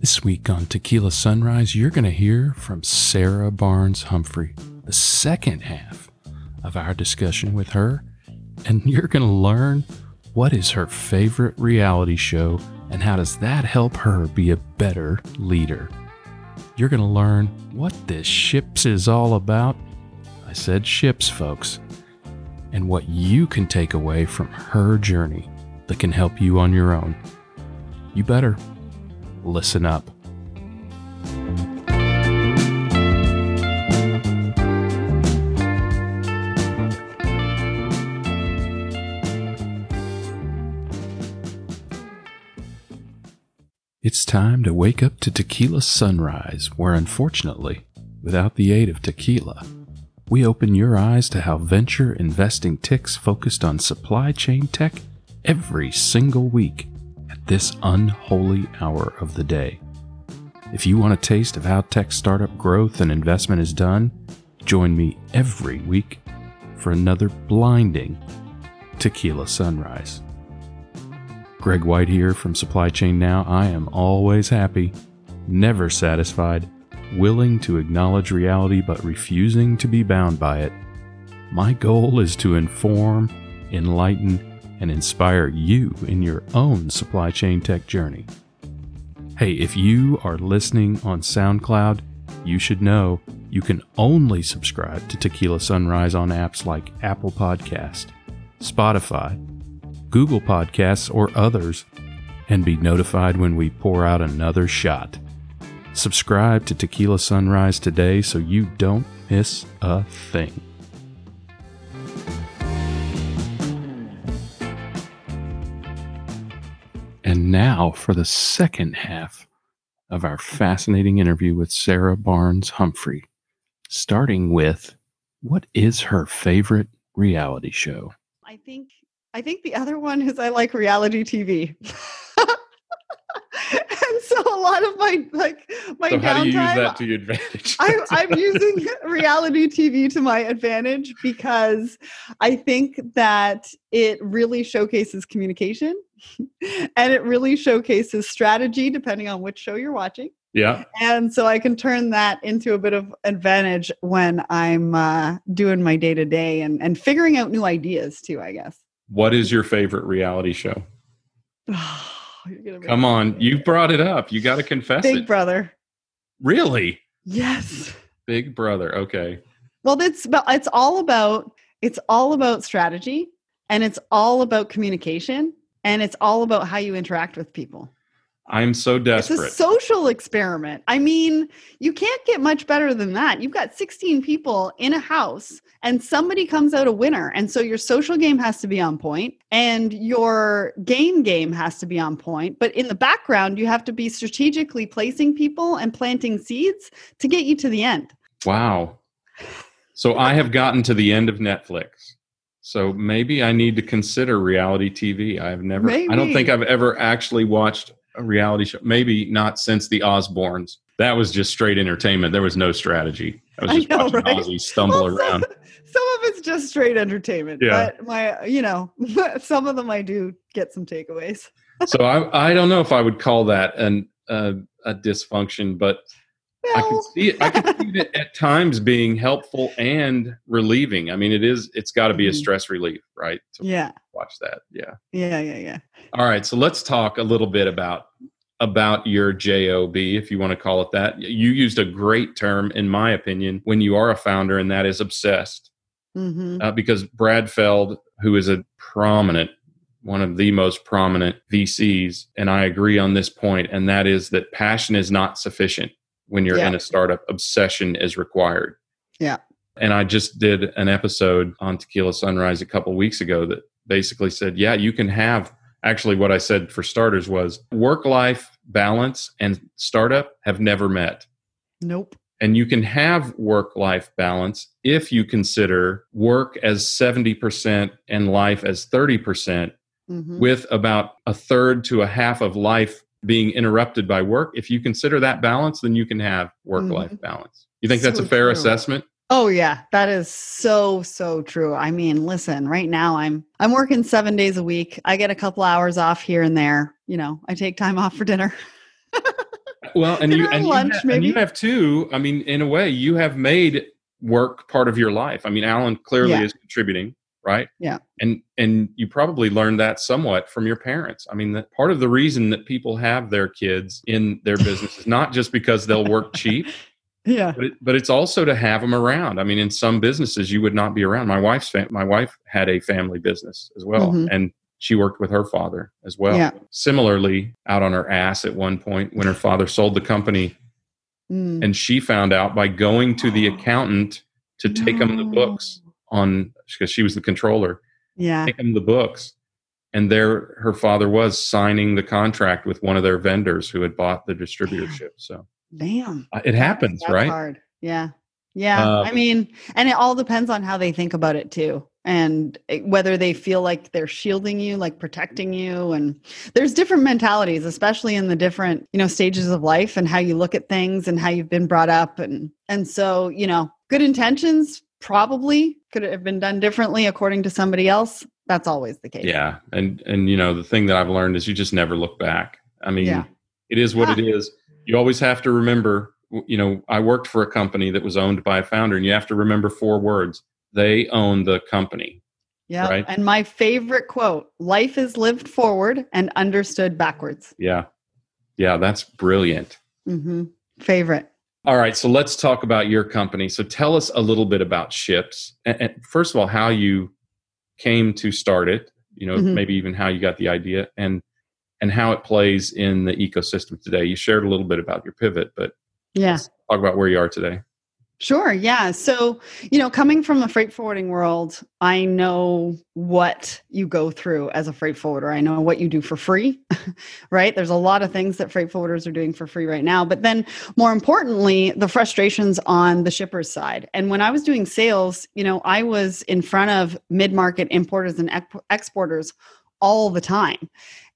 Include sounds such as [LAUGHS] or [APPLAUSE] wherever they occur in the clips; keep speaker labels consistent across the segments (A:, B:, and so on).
A: This week on Tequila Sunrise, you're going to hear from Sarah Barnes Humphrey, the second half of our discussion with her, and [LAUGHS] you're going to learn what is her favorite reality show and how does that help her be a better leader. You're going to learn what this Shipz is all about. I said Shipz, folks, and what you can take away from her journey that can help you on your own. You better listen up. It's time to wake up to Tequila Sunrise, where unfortunately, without the aid of tequila, we open your eyes to how venture investing ticks focused on supply chain tech every single week at this unholy hour of the day. If you want a taste of how tech startup growth and investment is done, join me every week for another blinding tequila sunrise. Greg White here from Supply Chain Now. I am always happy, never satisfied, willing to acknowledge reality but refusing to be bound by it. My goal is to inform, enlighten, and inspire you in your own supply chain tech journey. Hey, if you are listening on SoundCloud, you should know you can only subscribe to Tequila Sunrise on apps like Apple Podcast, Spotify, Google Podcasts, or others, and be notified when we pour out another shot. Subscribe to Tequila Sunrise today so you don't miss a thing. And now for the second half of our fascinating interview with Sarah Barnes Humphrey, starting with what is her favorite reality show?
B: I think I think the other one is I like reality TV. [LAUGHS] so a lot of my like my
A: so
B: downtime,
A: how do you use that to your advantage?
B: I, [LAUGHS] I'm using reality TV to my advantage because I think that it really showcases communication [LAUGHS] and it really showcases strategy depending on which show you're watching.
A: yeah.
B: And so I can turn that into a bit of advantage when I'm uh, doing my day to day and and figuring out new ideas too. I guess.
A: What is your favorite reality show? [SIGHS] [SIGHS] [SIGHS] [LAUGHS] Come on, you brought it up. You got to confess
B: Big
A: it.
B: Brother.
A: really?
B: Yes.
A: Big Brother. Okay.
B: Well, it's it's all about it's all about strategy and it's all about communication and it's all about how you interact with people.
A: I'm so desperate.
B: It's a social experiment. I mean, you can't get much better than that. You've got 16 people in a house and somebody comes out a winner. And so your social game has to be on point and your game game has to be on point. But in the background, you have to be strategically placing people and planting seeds to get you to the end.
A: wow. So I have gotten to the end of Netflix. So maybe I need to consider reality TV. I've never I don't think I've ever actually watched a reality show. Maybe not since the Osbournes. That was just straight entertainment. There was no strategy. I was
B: I
A: just
B: know,
A: watching
B: right?
A: Ozzy stumble
B: Well,
A: around.
B: Some, some of it's just straight entertainment.
A: Yeah.
B: But my, you know, [LAUGHS] some of them I do get some takeaways.
A: so I, I don't know if I would call that an uh, a dysfunction, but I can see it. I can see it at times being helpful and relieving. I mean, it is. It's got to be a
B: Mhm.
A: stress relief, right?
B: Yeah.
A: watch that. Yeah.
B: Yeah. Yeah. Yeah.
A: All right. So let's talk a little bit about about your job, if you want to call it that. You used a great term, in my opinion, when you are a founder, and that is obsessed.
B: hmm
A: uh, because Brad Feld, who is a prominent, one of the most prominent VCs, and I agree on this point, and that is that passion is not sufficient when you're
B: Yeah.
A: in a startup. Obsession is required.
B: Yeah.
A: And I just did an episode on Tequila Sunrise a couple weeks ago that basically said, yeah, you can have. Actually, what I said for starters was work life balance and startup have never met.
B: Nope.
A: And you can have work life balance if you consider work as 70% and life as 30%,
B: hmm
A: with about a third to a half of life being interrupted by work. If you consider that balance, then you can have work life mm-hmm. balance. You think that's a fair
B: true.
A: assessment?
B: Oh yeah, that is so so true. I mean, listen, right now I'm I'm working 7 days a week. I get a couple hours off here and there, you know. I take time off for dinner. [LAUGHS]
A: well, and you and,
B: lunch,
A: you have, and you have too. I mean, in a way, you have made work part of your life. I mean, Alan clearly
B: Yeah.
A: is contributing, right?
B: Yeah.
A: And and you probably learned that somewhat from your parents. I mean, that part of the reason that people have their kids in their business is not just because they'll work cheap, [LAUGHS]
B: Yeah.
A: but it, but it's also to have them around. I mean, in some businesses you would not be around. My wife's fam- my wife had a family business as well,
B: Mhm.
A: and she worked with her father as well.
B: Yeah.
A: Similarly, out on her ass at one point when her father sold the company,
B: Mm.
A: and she found out by going to the accountant to take him the books on because she was the controller,
B: Yeah.
A: him the books. And there, her father was signing the contract with one of their vendors who had bought the distributorship. So
B: Damn.
A: uh, it happens,
B: That's
A: right?
B: hard. Yeah. Yeah.
A: Uh,
B: I mean, and it all depends on how they think about it too. And whether they feel like they're shielding you, like protecting you. And there's different mentalities, especially in the different, you know, stages of life and how you look at things and how you've been brought up. And and so, you know, good intentions probably could have been done differently according to somebody else. That's always the case.
A: Yeah, and and you know the thing that I've learned is you just never look back. I mean,
B: Yeah.
A: it is what
B: Ah.
A: it is. You always have to remember. You know, I worked for a company that was owned by a founder, and you have to remember four words: they own the company.
B: Yeah.
A: Right.
B: And my favorite quote life is lived forward and understood backwards.
A: Yeah, yeah, that's brilliant.
B: mm-hmm Favorite.
A: All right, so let's talk about your company. So tell us a little bit about Shipz. And, first of all, how you came to start it. You know,
B: Mhm.
A: maybe even how you got the idea, and and how it plays in the ecosystem today. You shared a little bit about your pivot, but
B: Yeah.
A: talk about where you are today.
B: Sure. Yeah. So, you know, coming from the freight forwarding world, I know what you go through as a freight forwarder. I know what you do for free, [LAUGHS] right? There's a lot of things that freight forwarders are doing for free right now. But then, more importantly, the frustrations on the shipper's side. And when I was doing sales, you know, I was in front of mid market importers and ex- exporters all the time.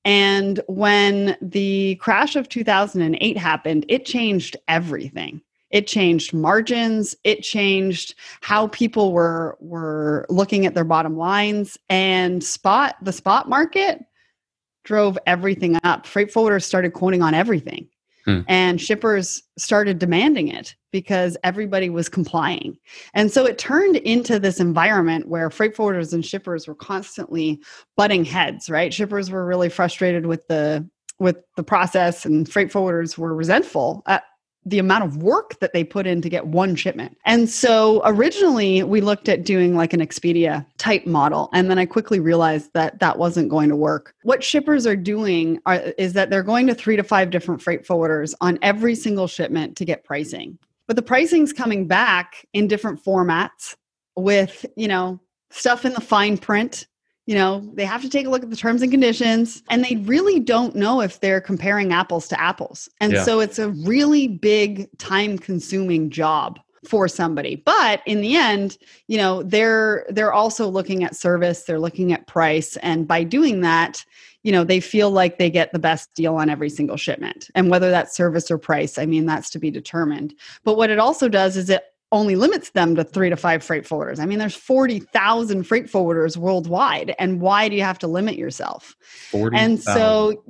B: And when the crash of 2008 happened, it changed everything it changed margins. It changed how people were were looking at their bottom lines. And spot the spot market drove everything up. Freight forwarders started quoting on everything.
A: Hmm.
B: and shippers started demanding it because everybody was complying. And so it turned into this environment where freight forwarders and shippers were constantly butting heads right? Shippers were really frustrated with the with the process and freight forwarders were resentful at the amount of work that they put in to get one shipment. And so originally we looked at doing like an Expedia type model. And then I quickly realized that that wasn't going to work. What shippers are doing are, is that they're going to three to five different freight forwarders on every single shipment to get pricing. But the pricing's coming back in different formats with, you know, stuff in the fine print you know they have to take a look at the terms and conditions and they really don't know if they're comparing apples to apples. And
A: Yeah.
B: so it's a really big time consuming job for somebody. But in the end you know they're they're also looking at service they're looking at price and by doing that you know they feel like they get the best deal on every single shipment. And whether that's service or price i mean that's to be determined. But what it also does is it only limits them to three to five freight forwarders. I mean, there's 40,000 freight forwarders worldwide. And why do you have to limit yourself?
A: 40,
B: And so,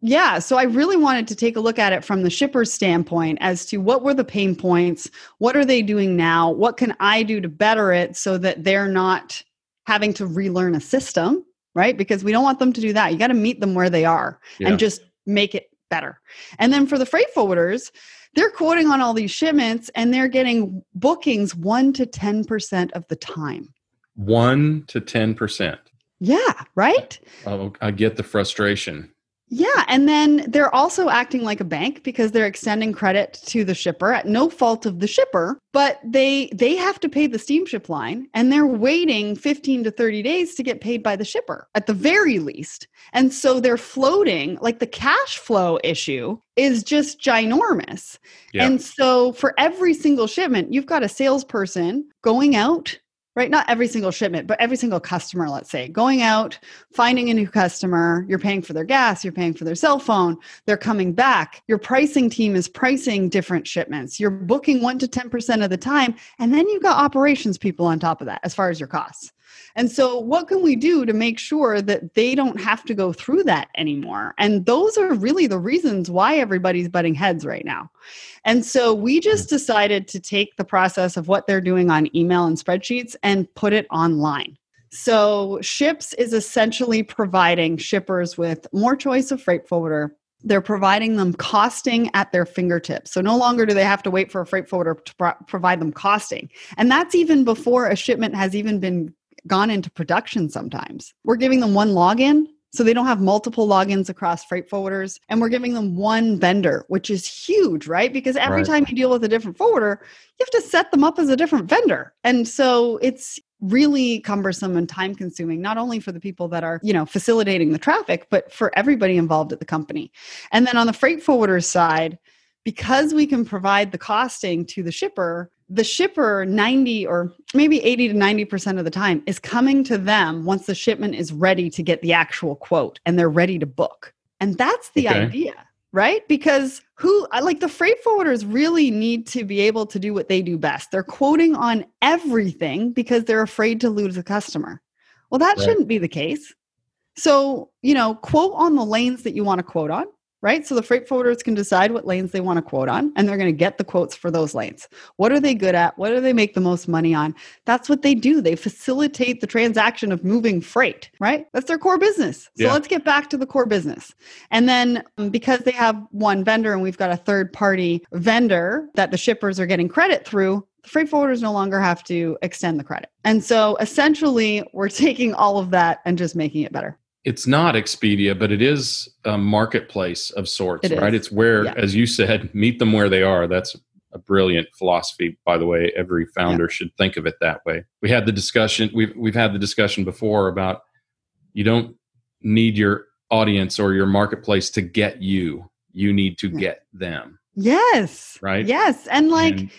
B: yeah, so I really wanted to take a look at it from the shipper's standpoint as to what were the pain points? What are they doing now? What can I do to better it so that they're not having to relearn a system, right? Because we don't want them to do that. You got to meet them where they are
A: Yeah.
B: and just make it better. And then for the freight forwarders, they're quoting on all these shipments and they're getting bookings 1 to 10% of the time.
A: one to ten percent.
B: Yeah, right?
A: Oh, I get the frustration.
B: Yeah, and then they're also acting like a bank because they're extending credit to the shipper at no fault of the shipper, but they they have to pay the steamship line and they're waiting 15 to 30 days to get paid by the shipper at the very least. And so they're floating like the cash flow issue is just ginormous.
A: Yeah.
B: And so for every single shipment, you've got a salesperson going out right? Not every single shipment, but every single customer, let's say, going out, finding a new customer, you're paying for their gas, you're paying for their cell phone, they're coming back. Your pricing team is pricing different shipments. You're booking 1 to 10% of the time, and then you've got operations people on top of that as far as your costs. And so, what can we do to make sure that they don't have to go through that anymore? And those are really the reasons why everybody's butting heads right now. And so, we just mm. decided to take the process of what they're doing on email and spreadsheets and put it online. So, Shipz is essentially providing shippers with more choice of freight forwarder, they're providing them costing at their fingertips. So no longer do they have to wait for a freight forwarder to pro- provide them costing. And that's even before a shipment has even been gone into production sometimes. We're giving them one login so they don't have multiple logins across freight forwarders. And we're giving them one vendor, which is huge, right? Because every right. time you deal with a different forwarder, you have to set them up as a different vendor. And so it's really cumbersome and time consuming not only for the people that are you know facilitating the traffic but for everybody involved at the company and then on the freight forwarder side because we can provide the costing to the shipper the shipper 90 or maybe 80 to 90% of the time is coming to them once the shipment is ready to get the actual quote and they're ready to book and that's the okay. idea right? Because who, like the freight forwarders really need to be able to do what they do best. They're quoting on everything because they're afraid to lose a customer. Well, that right. shouldn't be the case. So, you know, quote on the lanes that you want to quote on right? So the freight forwarders can decide what lanes they want to quote on, and they're going to get the quotes for those lanes. What are they good at? What do they make the most money on? That's what they do. They facilitate the transaction of moving freight, right? That's their core business. So yeah. let's get back to the core business. And then um, because they have one vendor and we've got a third party vendor that the shippers are getting credit through, the freight forwarders no longer have to extend the credit. And so essentially, we're [LAUGHS] taking all of that and just making it better
A: it's not Expedia, but it is a marketplace of sorts, it right? Is. It's where, yeah. as you said, meet them where they are. That's a brilliant philosophy, by the way. Every founder yeah. should think of it that way. We had the discussion. We've we've had the discussion before about you don't need your audience or your marketplace to get you. You need to yeah. get them.
B: Yes.
A: Right.
B: Yes, and like. And,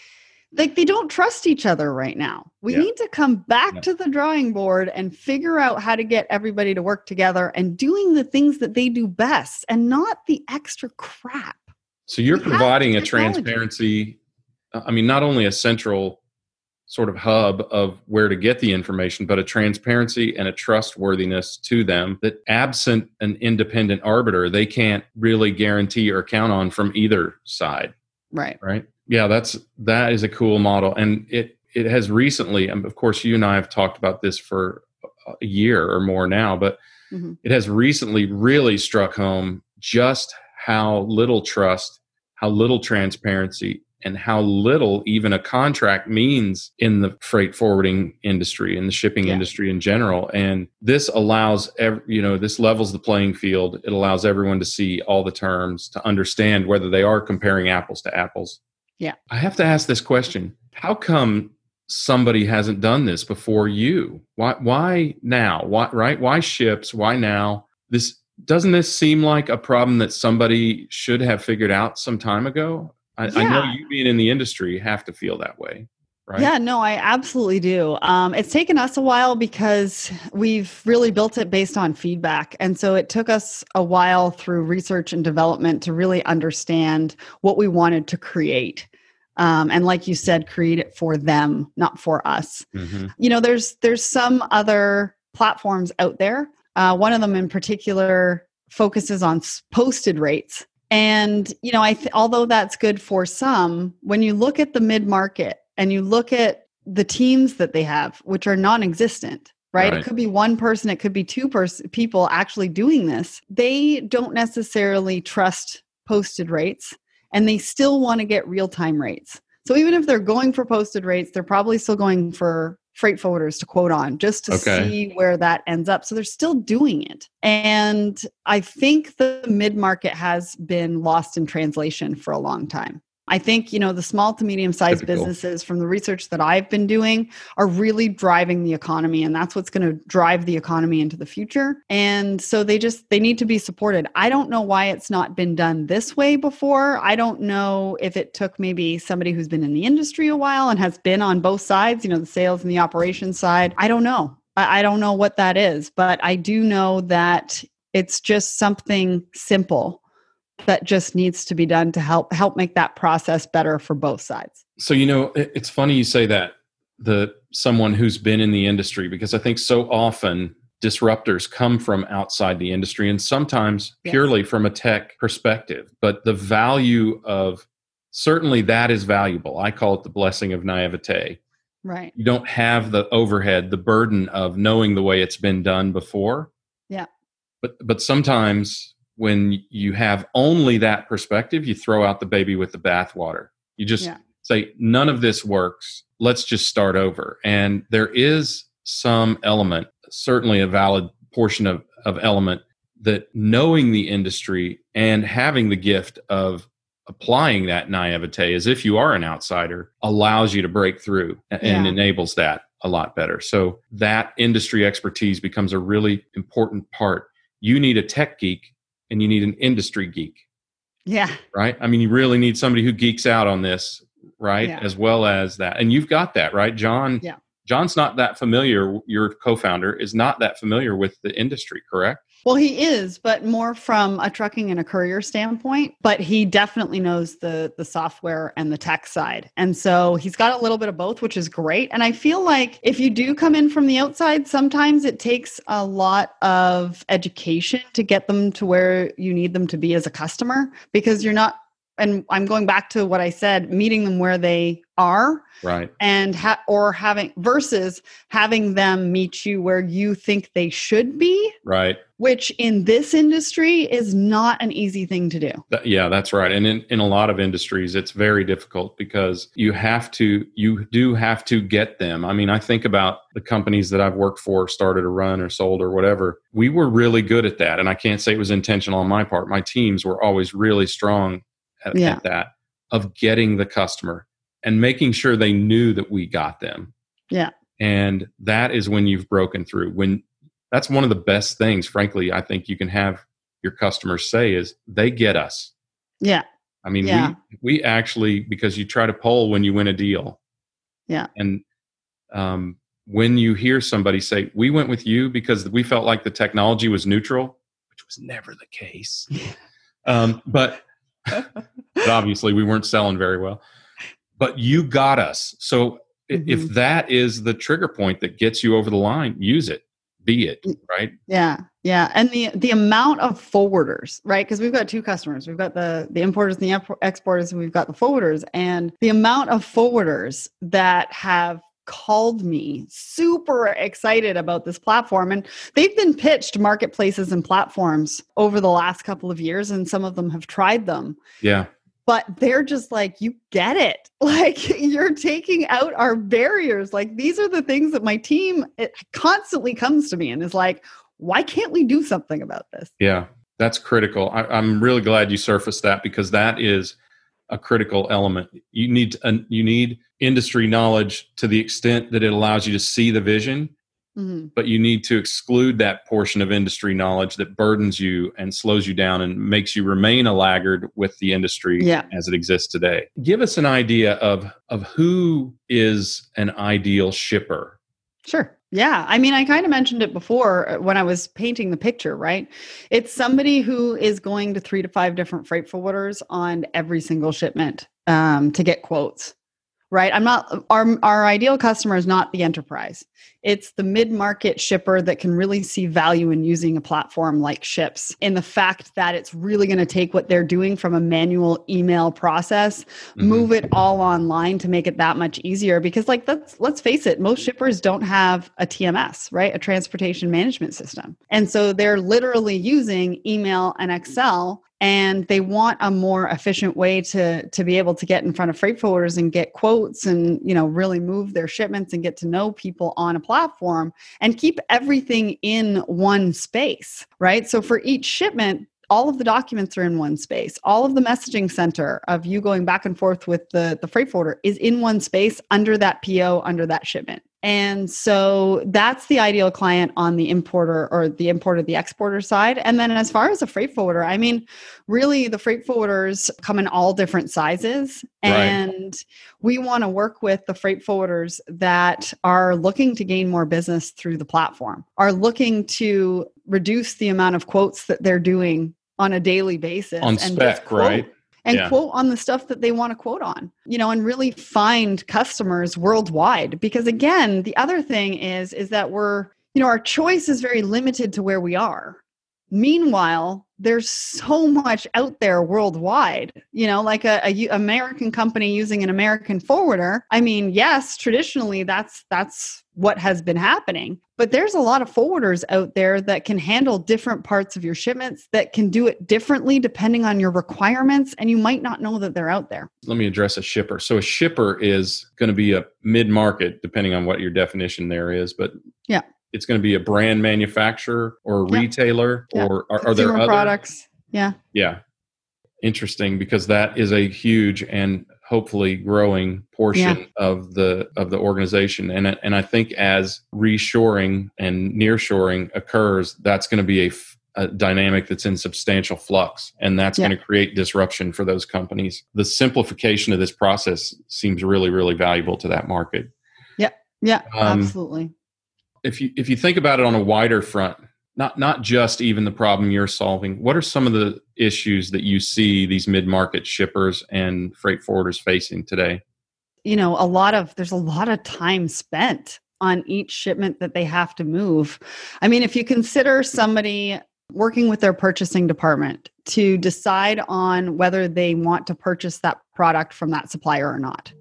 B: like they don't trust each other right now. We yeah. need to come back yeah. to the drawing board and figure out how to get everybody to work together and doing the things that they do best and not the extra crap.
A: So you're we providing a transparency uh, I mean not only a central sort of hub of where to get the information but a transparency and a trustworthiness to them that absent an independent arbiter they can't really guarantee or count on from either side.
B: Right.
A: Right yeah, that's that is a cool model, and it it has recently. And of course, you and I have talked about this for a year or more now, but mm-hmm. it has recently really struck home just how little trust, how little transparency, and how little even a contract means in the freight forwarding industry in the shipping yeah. industry in general and this allows every, you know this levels the playing field it allows everyone to see all the terms to understand whether they are comparing apples to apples
B: yeah.
A: I have to ask this question. How come somebody hasn't done this before you? Why why now? Why right? Why Shipz? Why now? This doesn't this seem like a problem that somebody should have figured out some time ago? I, yeah. I know you being in the industry have to feel that way. Right?
B: Yeah, no, I absolutely do. Um, it's taken us a while because we've really built it based on feedback. And so it took us a while through research and development to really understand what we wanted to create um, and like you said create it for them not for us mm-hmm. you know there's there's some other platforms out there uh, one of them in particular focuses on posted rates and you know i th- although that's good for some when you look at the mid market and you look at the teams that they have which are non-existent right? right? It could be one person, it could be two pers- people actually doing this. They don't necessarily trust posted rates and they still want to get real time rates. So even if they're going for posted rates, they're probably still going for freight forwarders to quote on just to okay. see where that ends up. So they're still doing it. And I think the mid market has been lost in translation for a long time. I think, you know, the small to medium sized businesses from the research that I've been doing are really driving the economy and that's what's going to drive the economy into the future. And so they just they need to be supported. I don't know why it's not been done this way before. I don't know if it took maybe somebody who's been in the industry a while and has been on both sides, you know, the sales and the operations side. I don't know. I don't know what that is, but I do know that it's just something simple that just needs to be done to help help make that process better for both sides
A: so you know it's funny you say that the someone who's been in the industry because I think so often disruptors come from outside the industry and sometimes
B: Yes.
A: purely from a tech perspective. But the value of certainly that is valuable. I call it the blessing of naivete.
B: Right.
A: You don't have the overhead, the burden of knowing the way it's been done before.
B: Yeah.
A: But but sometimes when you have only that perspective, you throw out the baby with the bathwater. You just
B: Yeah.
A: say none of this works. Let's just start over. And there is some element, certainly a valid portion of, of element that knowing the industry and having the gift of applying that naivete as if you are an outsider allows you to break through and
B: Yeah.
A: enables that a lot better. So that industry expertise becomes a really important part. You need a tech geek and you need an industry geek
B: Yeah.
A: right? I mean, you really need somebody who geeks out on this, right?
B: Yeah.
A: As well as that. And you've got that, right? John,
B: Yeah.
A: John's not that familiar, your co founder is not that familiar with the industry, correct?
B: Well, he is, but more from a trucking and a courier standpoint. But he definitely knows the the software and the tech side, and so he's got a little bit of both, which is great. And I feel like if you do come in from the outside, sometimes it takes a lot of education to get them to where you need them to be as a customer, because you're not. And I'm going back to what I said, meeting them where they are
A: Right.
B: and ha- or having versus having them meet you where you think they should be
A: Right.
B: which in this industry is not an easy thing to do.
A: That- yeah, that's right. And in, in a lot of industries, it's very difficult because you have to, you do have to get them. I mean, I think about the companies that I've worked for, started a run or sold or whatever. We were really good at that. And I can't say it was intentional on my part. My teams were always really strong at,
B: Yeah.
A: at that of getting the customer and making sure they knew that we got them.
B: Yeah.
A: And that is when you've broken through. When that's one of the best things, frankly, I think you can have your customers say is they get us.
B: Yeah.
A: I mean,
B: Yeah.
A: we we actually because you try to poll when you win a deal.
B: Yeah.
A: And um, when you hear somebody say, "We went with you because we felt like the technology was neutral," which was never the case. [LAUGHS] um, but, but obviously, we weren't selling very well. But you got us. So i if
B: mm-hmm.
A: that is the trigger point that gets you over the line, use it. Be it right.
B: Yeah. Yeah. And the the amount of forwarders, right? Because we've got two customers. We've got the the importers and the exporters, and we've got the forwarders. And the amount of forwarders that have called me super excited about this platform and they've been pitched marketplaces and platforms over the last couple of years and some of them have tried them
A: Yeah.
B: but they're just like you get it [LAUGHS] like you're taking out our barriers like these are the things that my team it constantly comes to me and is like why can't we do something about this
A: Yeah, that's critical. I, I'm really glad you surfaced that because that is a critical element. You need uh, you need industry knowledge to the extent that it allows you to see the vision,
B: Mhm.
A: but you need to exclude that portion of industry knowledge that burdens you and slows you down and makes you remain a laggard with the industry
B: Yeah.
A: as it exists today. Give us an idea of of who is an ideal shipper.
B: Sure. Yeah. I mean, I kind of mentioned it before uh, when I was painting the picture, right? It's somebody who is going to three to five different freight forwarders on every single shipment um, to get quotes, right? I'm not, our, our ideal customer is not the enterprise. It's the mid market shipper that can really see value in using a platform like Shipz in the fact that it's really going to take what they're doing from a manual email process
A: Mhm.
B: move it all online to make it that much easier because like let's let's face it most shippers don't have a TMS right a transportation management system and so they're literally using email and Excel and they want a more efficient way to to be able to get in front of freight forwarders and get quotes and you know really move their shipments and get to know people on a platform and keep everything in one space right? So for each shipment all of the documents are in one space. All of the messaging center of you going back and forth with the, the freight forwarder is in one space under that po under that shipment and so that's the ideal client on the importer or the importer the exporter side and then as far as a freight forwarder i mean really the freight forwarders come in all different sizes
A: Right.
B: and we want to work with the freight forwarders that are looking to gain more business through the platform are looking to reduce the amount of quotes that they're doing on a daily basis
A: On spec,
B: quote-
A: right?
B: And
A: Yeah.
B: quote on the stuff that they want to quote on you know and really find customers worldwide. Because again the other thing is is that we're you know our choice is very limited to where we are. Meanwhile there's so much out there worldwide you know like a, a american company using an american forwarder. I mean yes traditionally that's that's what has been happening but there's a lot of forwarders out there that can handle different parts of your shipments that can do it differently depending on your requirements and you might not know that they're out there
A: Let me address a shipper. So a shipper is going to be a mid-market, depending on what your definition there is, but
B: Yeah.
A: it's going to be a brand manufacturer or a
B: Yeah.
A: retailer,
B: Yeah.
A: or are, are there other
B: products yeah
A: Yeah. Interesting because that is a huge and hopefully growing portion of the of the organization and I- and I think as reshoring and nearshoring occurs that's going to be a, f- a dynamic that's in substantial flux and that's
B: Yeah.
A: going to create disruption for those companies. The simplification of this process seems really really valuable to that market.
B: yeah
A: Um,
B: absolutely
A: if you if you think about it on a wider front not not just even the problem you're solving what are some of the issues that you see these mid-market shippers and freight forwarders facing today?
B: You know a lot of there's a lot of time spent on each shipment that they have to move. I mean if you consider somebody working with their purchasing department to decide on whether they want to purchase that product from that supplier or not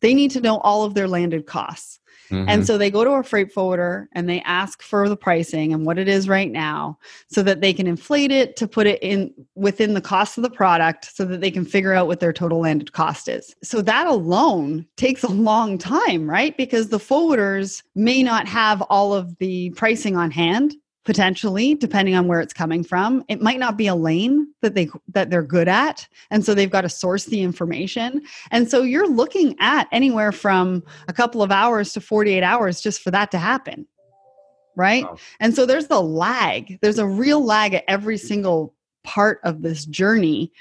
B: they need to know all of their landed costs
A: Mhm.
B: and so they go to a freight forwarder and they ask for the pricing and what it is right now so that they can inflate it to put it in within the cost of the product so that they can figure out what their total landed cost is. So that alone takes a long time, right? Because the forwarders may not have all of the pricing on hand potentially depending on where it's coming from it might not be a lane that they that they're good at and so they've got to source the information and so you're looking at anywhere from a couple of hours to 48 hours just for that to happen. Right.
A: Wow.
B: And so there's the lag. There's a real lag at every mm. single part of this journey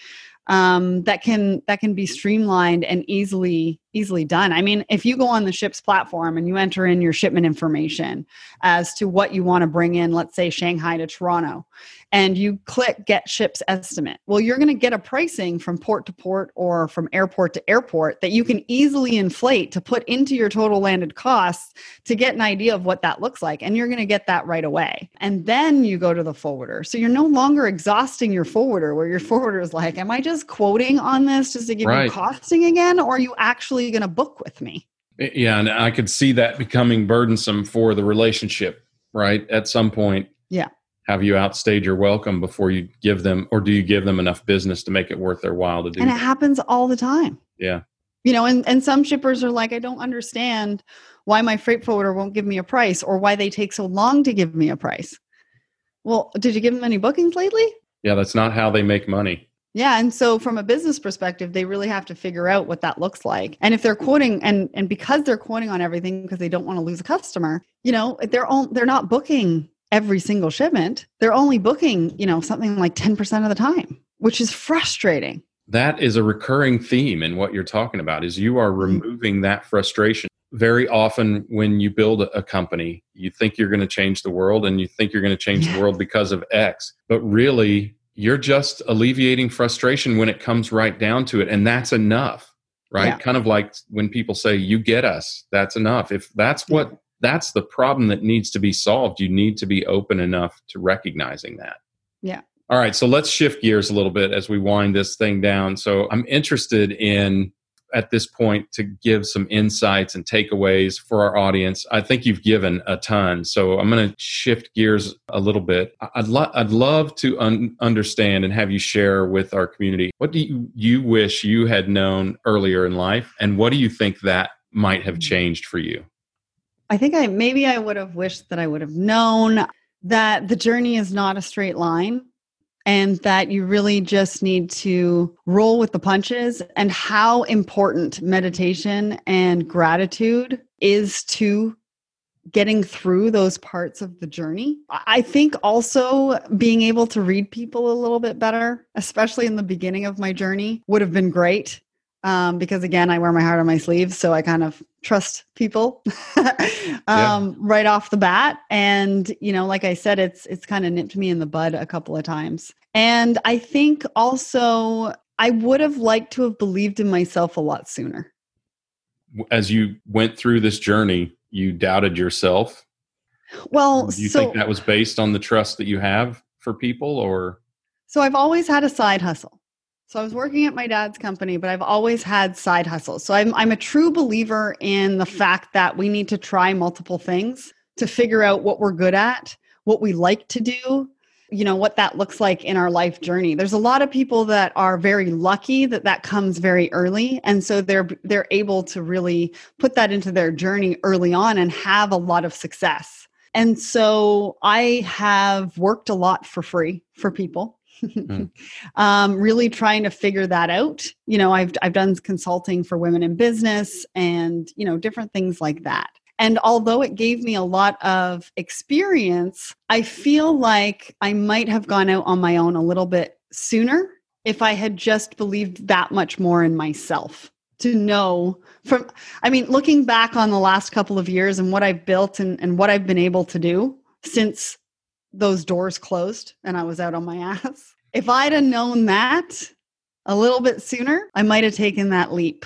B: um, that can that can be streamlined and easily easily done. I mean, if you go on the ship's platform and you enter in your shipment information as to what you want to bring in, let's say Shanghai to Toronto, and you click get Shipz estimate, well, you're going to get a pricing from port to port or from airport to airport that you can easily inflate to put into your total landed costs to get an idea of what that looks like. And you're going to get that right away. And then you go to the forwarder. So you're no longer exhausting your forwarder where your [LAUGHS] forwarder is like, Am I just quoting on this just to give
A: Right.
B: you costing again? Or are you actually going to book with me?
A: yeah and i could see that becoming burdensome for the relationship right at some point
B: Yeah.
A: Have you outstayed your welcome before you give them or do you give them enough business to make it worth their while to do
B: And it
A: that?
B: happens all the time.
A: yeah
B: You know, and, and some shippers are like, I don't understand why my freight forwarder won't give me a price or why they take so long to give me a price. Well, did you give them any bookings lately?
A: yeah that's not how they make money
B: Yeah, and so from a business perspective, they really have to figure out what that looks like. And if they're quoting and and because they're quoting on everything because they don't want to lose a customer, you know, they're on, they're not booking every single shipment. They're only booking, you know, something like 10% of the time, which is frustrating.
A: that is a recurring theme in what you're talking about is you are mm-hmm. removing that frustration very often when you build a company you think you're going to change the world and you think you're going to change the world because of x but really you're just alleviating frustration when it comes right down to it and that's enough right
B: Yeah.
A: kind of like when people say you get us that's enough if that's what that's the problem that needs to be solved you need to be open enough to recognizing that
B: Yeah.
A: all right, so let's shift gears a little bit as we wind this thing down. So I'm interested in at this point to give some insights and takeaways for our audience. I think you've given a ton, so I'm going to shift gears a little bit. I'd lo- I'd love to un- understand and have you share with our community what do you you wish you had known earlier in life, and what do you think that might have changed for you?
B: I think I maybe I would have wished that I would have known that the journey is not a straight line and that you really just need to roll with the punches and how important meditation and gratitude is to getting through those parts of the journey. I think also being able to read people a little bit better, especially in the beginning of my journey, would have been great. Um, because again, I wear my heart on my sleeve, so I kind of trust people [LAUGHS] um, right off the bat. And you know, like I said, it's it's kind of nipped me in the bud a couple of times. And I think also I would have liked to have believed in myself a lot sooner.
A: As you went through this journey, you doubted yourself.
B: Well,
A: do you
B: so,
A: think that was based on the trust that you have for people or
B: so I've always had a side hustle. So I was working at my dad's company, but I've always had side hustles. So I'm I'm a true believer in the fact that we need to try multiple things to figure out what we're good at, what we like to do, you know, what that looks like in our life journey. There's a lot of people that are very lucky that that comes very early and so they're they're able to really put that into their journey early on and have a lot of success. And so I have worked a lot for free for people mm. [LAUGHS] um, really trying to figure that out. You know, I've I've done consulting for women in business and you know different things like that. And although it gave me a lot of experience, I feel like I might have gone out on my own a little bit sooner if I had just believed that much more in myself to know from i mean looking back on the last couple of years and what i've built and, and what i've been able to do since those doors closed and i was out on my [LAUGHS] ass if i'd have known that a little bit sooner i might have taken that leap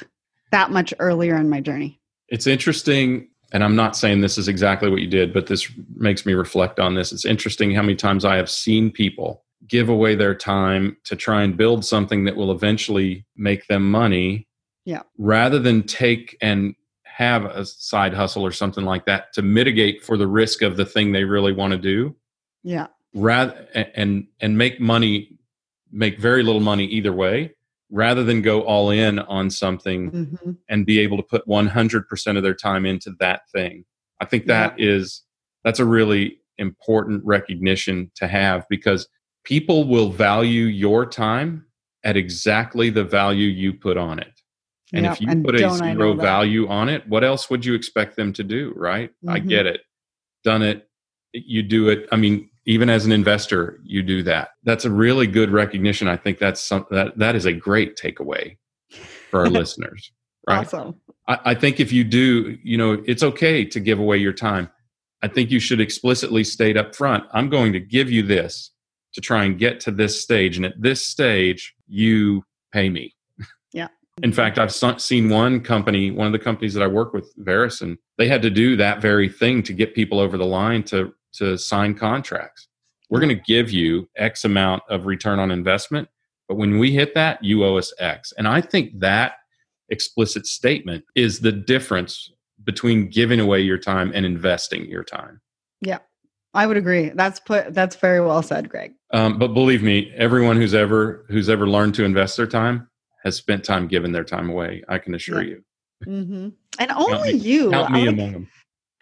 B: that much earlier in my journey
A: it's interesting and I'm not saying this is exactly what you did, but this makes me reflect on this. It's interesting how many times I have seen people give away their time to try and build something that will eventually make them money.
B: Yeah.
A: Rather than take and have a side hustle or something like that to mitigate for the risk of the thing they really want to do.
B: Yeah.
A: Rather and and make money make very little money either way rather than go all in on something mm-hmm. and be able to put 100% of their time into that thing i think that yeah. is that's a really important recognition to have because people will value your time at exactly the value you put on it and yep. if you and put a zero value on it what else would you expect them to do right mm-hmm. i get it done it you do it i mean even as an investor you do that. That's a really good recognition. I think that's something that that is a great takeaway for our [LAUGHS] listeners right?
B: Awesome.
A: I, I think if you do you know it's okay to give away your time. I think you should explicitly state up front i'm going to give you this to try and get to this stage and at this stage you pay me.
B: Yeah.
A: In fact i've seen one company one of the companies that i work with Verusen, they had to do that very thing to get people over the line to to sign contracts. We're going to give you X amount of return on investment, but when we hit that, you owe us X. And I think that explicit statement is the difference between giving away your time and investing your time.
B: Yeah. I would agree. That's put that's very well said, Greg.
A: Um, but believe me, everyone who's ever who's ever learned to invest their time has spent time giving their time away. I can assure yeah. you.
B: Mm-hmm. [LAUGHS] And only me, you.
A: Count me among them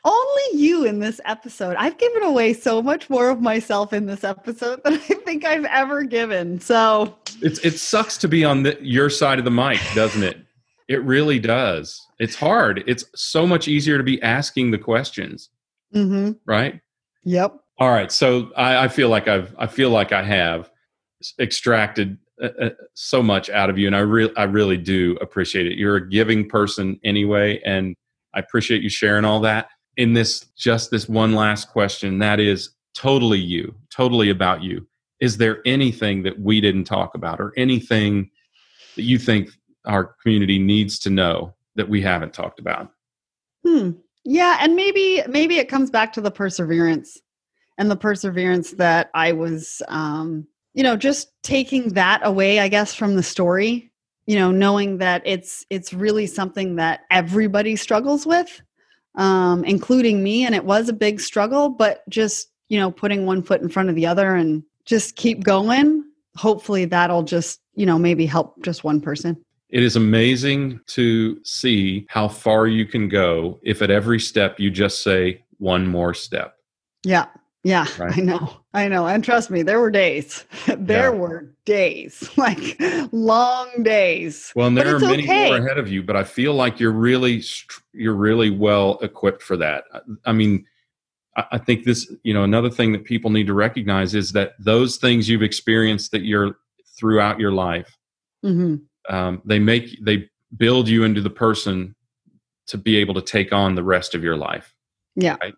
B: only you in this episode. I've given away so much more of myself in this episode than I think I've ever given. So
A: it's it sucks to be on the, your side of the mic, doesn't it? It really does. It's hard. It's so much easier to be asking the questions,
B: mm-hmm.
A: right?
B: Yep.
A: All right. So I, I, feel like I've I feel like I have extracted uh, uh, so much out of you, and I really I really do appreciate it. You're a giving person anyway, and I appreciate you sharing all that in this just this one last question that is totally you totally about you. Is there anything that we didn't talk about or anything that you think our community needs to know that we haven't talked about?
B: Hmm. Yeah and maybe maybe it comes back to the perseverance and the perseverance that i was um you know just taking that away i guess from the story you know knowing that it's it's really something that everybody struggles with um, including me. And it was a big struggle, but just, you know, putting one foot in front of the other and just keep going. Hopefully that'll just, you know, maybe help just one person.
A: It is amazing to see how far you can go if at every step you just say one more step.
B: Yeah. Yeah, right? I know. I know. And trust me, there were days. [LAUGHS] there yeah. were days, [LAUGHS] like long days.
A: Well, and there are many okay. more ahead of you, but I feel like you're really you're really well equipped for that. I mean, I think this, you know, another thing that people need to recognize is that those things you've experienced that you're throughout your life,
B: mm-hmm.
A: um, they make they build you into the person to be able to take on the rest of your life.
B: Yeah. Right?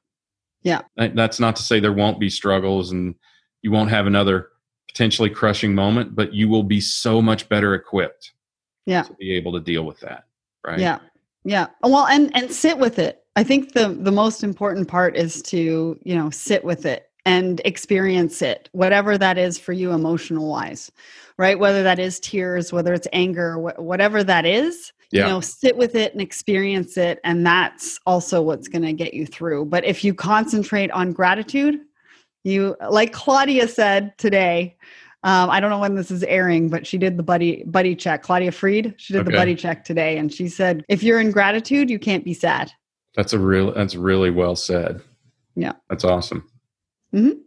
B: Yeah.
A: That's not to say there won't be struggles and you won't have another potentially crushing moment, but you will be so much better equipped
B: Yeah.
A: to be able to deal with that. Right.
B: Yeah. Yeah. Well, and and sit with it. I think the the most important part is to, you know, sit with it and experience it, whatever that is for you emotional wise. Right? Whether that is tears, whether it's anger, wh- whatever that is,
A: Yeah.
B: you know, sit with it and experience it and that's also what's going to get you through. But if you concentrate on gratitude, you like Claudia said today, um, I don't know when this is airing, but she did the buddy buddy check. Claudia Freed, she did the buddy check today, and she said, "If you're in gratitude, you can't be sad."
A: That's a real. That's really well said.
B: Yeah.
A: That's awesome.
B: Mhm.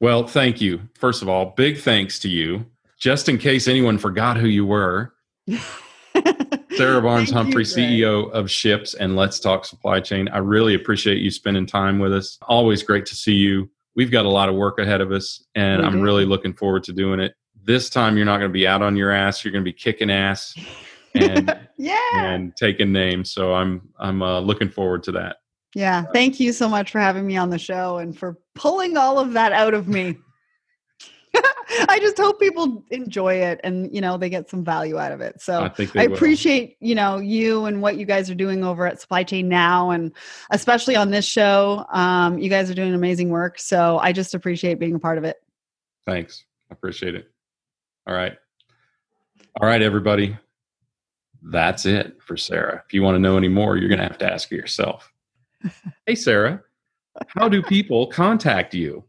A: Well, thank you. First of all, big thanks to you. Just in case anyone forgot who you were, [LAUGHS] Sarah Barnes Humphrey, CEO of Shipz and Let's Talk Supply Chain. I really appreciate you spending time with us. Always great to see you. We've got a lot of work ahead of us, and
B: We
A: I'm really looking forward to doing it. This time, you're not going to be out on your ass. You're going to be kicking ass and [LAUGHS]
B: yeah,
A: and taking names. So I'm I'm uh, looking forward to that.
B: yeah. Thank you so much for having me on the show and for pulling all of that out of me. [LAUGHS] I just hope people enjoy it and you know they get some value out of it. So
A: I
B: I appreciate you know you and what you guys are doing over at Supply Chain Now, and especially on this show. Um, you guys are doing amazing work. So I just appreciate being a part of it.
A: Thanks. I appreciate it. All right. All right, everybody. That's it for Sarah. If you want to know any more, you're going to have to ask yourself. [LAUGHS] hey, Sarah, how do people contact you?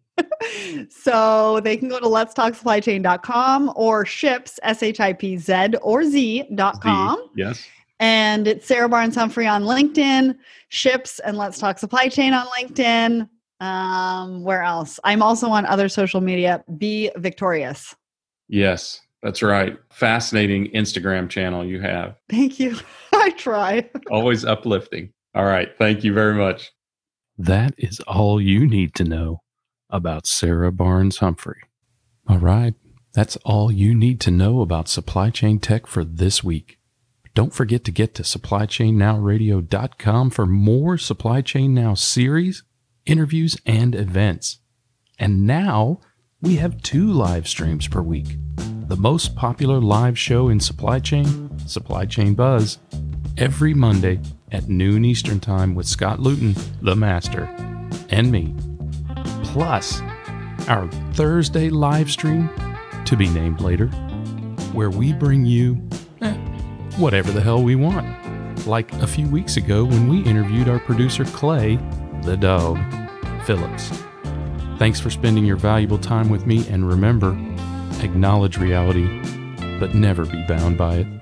B: So they can go to let's talk supplychain.com or shipz s-h-i-p-z or z.com
A: Z. Yes.
B: and it's sarah barnes humphrey on linkedin shipz and let's talk supply chain on linkedin um, where else i'm also on other social media be victorious
A: Yes, that's right. Fascinating Instagram channel you have.
B: thank you [LAUGHS] i try [LAUGHS]
A: Always uplifting. All right. Thank you very much.
C: That is all you need to know about Sarah Barnes Humphrey. All right, that's all you need to know about supply chain tech for this week. Don't forget to get to supplychainnowradio.com for more Supply Chain Now series, interviews, and events. And now we have two live streams per week. The most popular live show in supply chain, Supply Chain Buzz, every Monday at noon Eastern Time with Scott Luton, the master, and me. Plus, our Thursday live stream, to be named later, where we bring you eh, whatever the hell we want. Like a few weeks ago when we interviewed our producer Clay, the dog, Phillips. Thanks for spending your valuable time with me, and remember, acknowledge reality, but never be bound by it.